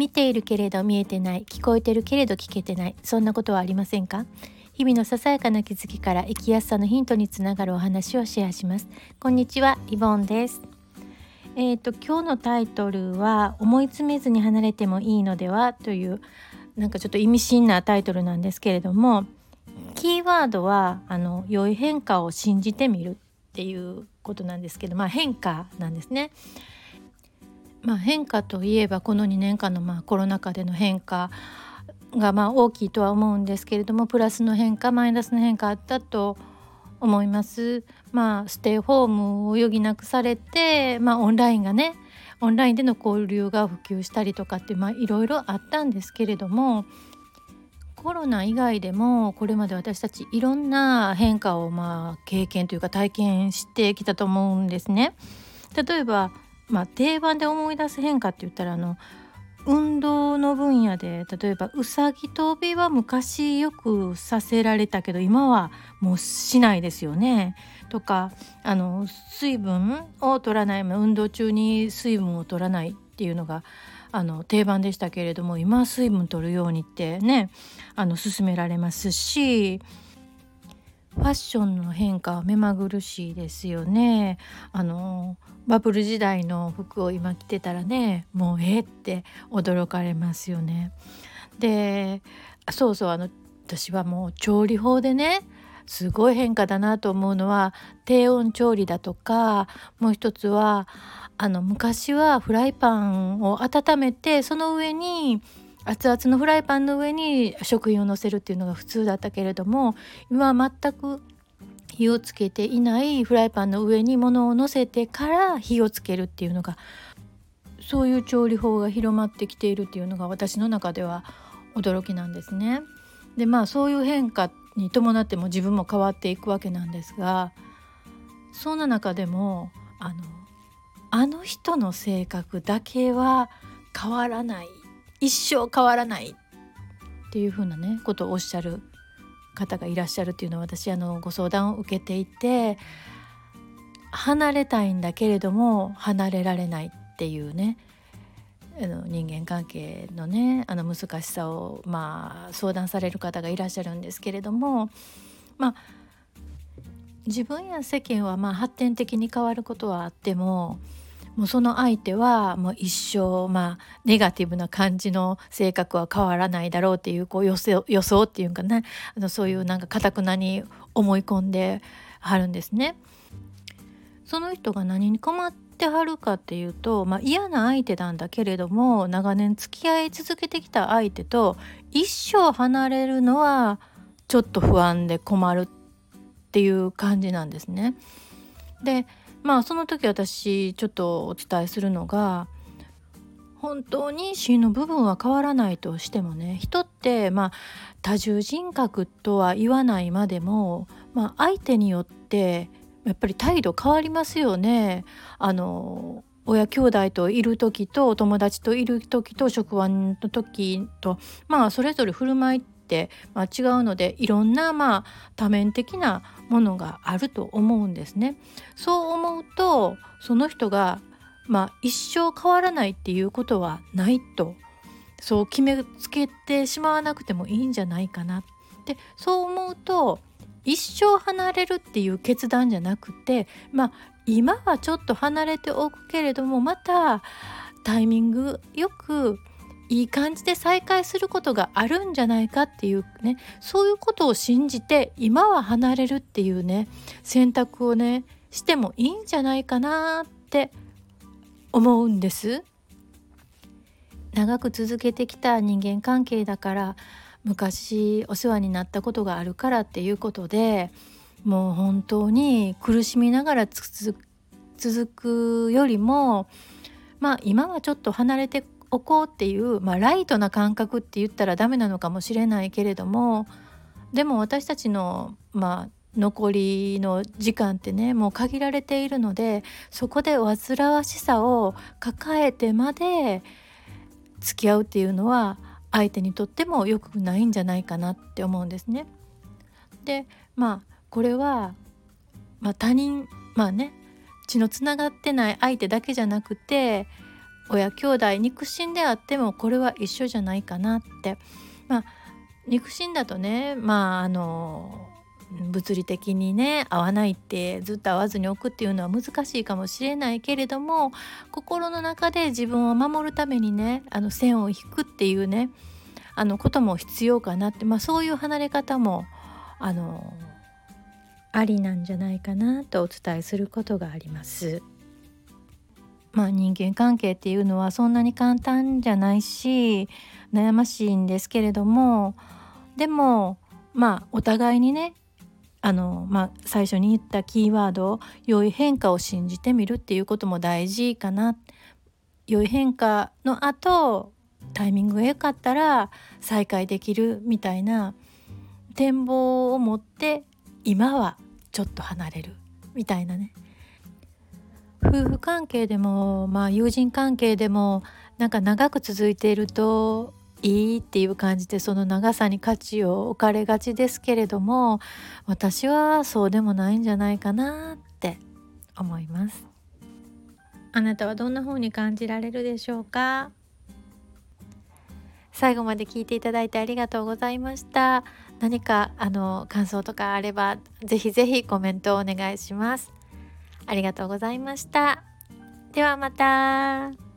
見ているけれど見えてない聞こえてるけれど聞けてないそんなことはありませんか？日々のささやかな気づきから生きやすさのヒントにつながるお話をシェアします。こんにちはリボンです。えーと、今日のタイトルは思い詰めずに離れてもいいのでは？というなんかちょっと意味深なタイトルなんですけれどもキーワードはあの良い変化を信じてみるっていうことなんですけどまあ変化なんですね。まあ、変化といえばこの2年間のまあコロナ禍での変化がまあ大きいとは思うんですけれどもプラスの変化マイナスの変化あったと思います。まあステイホームを余儀なくされて、まあ、オンラインがねオンラインでの交流が普及したりとかっていろいろあったんですけれどもコロナ以外でもこれまで私たちいろんな変化をまあ経験というか体験してきたと思うんですね。例えばまあ、定番で思い出す変化って言ったらあの運動の分野で例えばうさぎ跳びは昔よくさせられたけど今はもうしないですよね。とかあの水分を取らない運動中に水分を取らないっていうのがあの定番でしたけれども今は水分取るようにってねあの勧められますしファッションの変化は目まぐるしいですよね。あのバブル時代の服を今着てたらねもうええって驚かれますよね。でそうそうあの私はもう調理法でねすごい変化だなと思うのは低温調理だとかもう一つはあの昔はフライパンを温めてその上に熱々のフライパンの上に食品をのせるっていうのが普通だったけれども今は全く火をつけていないフライパンの上に物をのせてから火をつけるっていうのがそういう調理法が広まってきているっていうのが私の中では驚きなんですね。でまあそういう変化に伴っても自分も変わっていくわけなんですがそんな中でもあのあの人の性格だけは変わらない一生変わらないっていうふうなねことをおっしゃる方がいらっしゃるっていうのは私あのご相談を受けていて離れたいんだけれども離れられないっていうねあの人間関係のねあの難しさをまあ相談される方がいらっしゃるんですけれどもまあ自分や世間はまあ発展的に変わることはあってももうその相手はもう一生まあネガティブな感じの性格は変わらないだろうっていうこう予想予想っていうかね あのそういうなんかかたくなに思い込んではるんですね。その人が何に困ってはるかっていうと、まあ、嫌な相手なんだけれども長年付き合い続けてきた相手と一生離れるのはちょっと不安で困るっていう感じなんですね。でまあその時私ちょっとお伝えするのが本当に芯の部分は変わらないとしてもね人ってまあ多重人格とは言わないまでも、まあ、相手によってやっぱり態度変わりますよね。あの親兄弟といる時とお友達といる時と職場の時とまあそれぞれ振る舞いって、まあ、違うのでいろんなまあ多面的なものがあると思うんですね。そう思うとその人がまあ一生変わらないっていうことはないとそう決めつけてしまわなくてもいいんじゃないかなってそう思うと一生離れるっていう決断じゃなくてまあ今はちょっと離れておくけれどもまたタイミングよくいい感じで再会することがあるんじゃないかっていうねそういうことを信じて今は離れるっていうね選択をねしてもいいんじゃないかなって思うんです。長く続けてきた人間関係だから昔お世話になったことがあるからっていうことでもう本当に苦しみながら続くよりもまあ今はちょっと離れておこうっていう、まあ、ライトな感覚って言ったらダメなのかもしれないけれどもでも私たちの、まあ、残りの時間ってねもう限られているのでそこで煩わしさを抱えてまで付き合うっていうのは相手にとっても良くないんじゃないかなって思うんですね。でまあこれは、まあ、他人まあね血のつながってない相手だけじゃなくて親兄弟肉親であってもこれは一緒じゃないかなってまあ肉親だとねまああの物理的にね会わないってずっと会わずに置くっていうのは難しいかもしれないけれども心の中で自分を守るためにねあの線を引くっていうねあのことも必要かなって、まあ、そういう離れ方もあのありなんじゃないかなとお伝えすることがあります。まあ、人間関係っていうのはそんなに簡単じゃないし悩ましいんですけれどもでもまあお互いにねあの、まあ、最初に言ったキーワード良い変化を信じてみるっていうことも大事かな。良い変化の後タイミングが良かったら再会できるみたいな展望を持って今はちょっと離れるみたいなね。夫婦関係でもまあ友人関係でもなんか長く続いているといいっていう感じでその長さに価値を置かれがちですけれども私はそうでもないんじゃないかなって思います。あなたはどんな風に感じられるでしょうか？最後まで聞いていただいてありがとうございました。何かあの感想とかあればぜひぜひコメントをお願いします。ありがとうございましたではまた。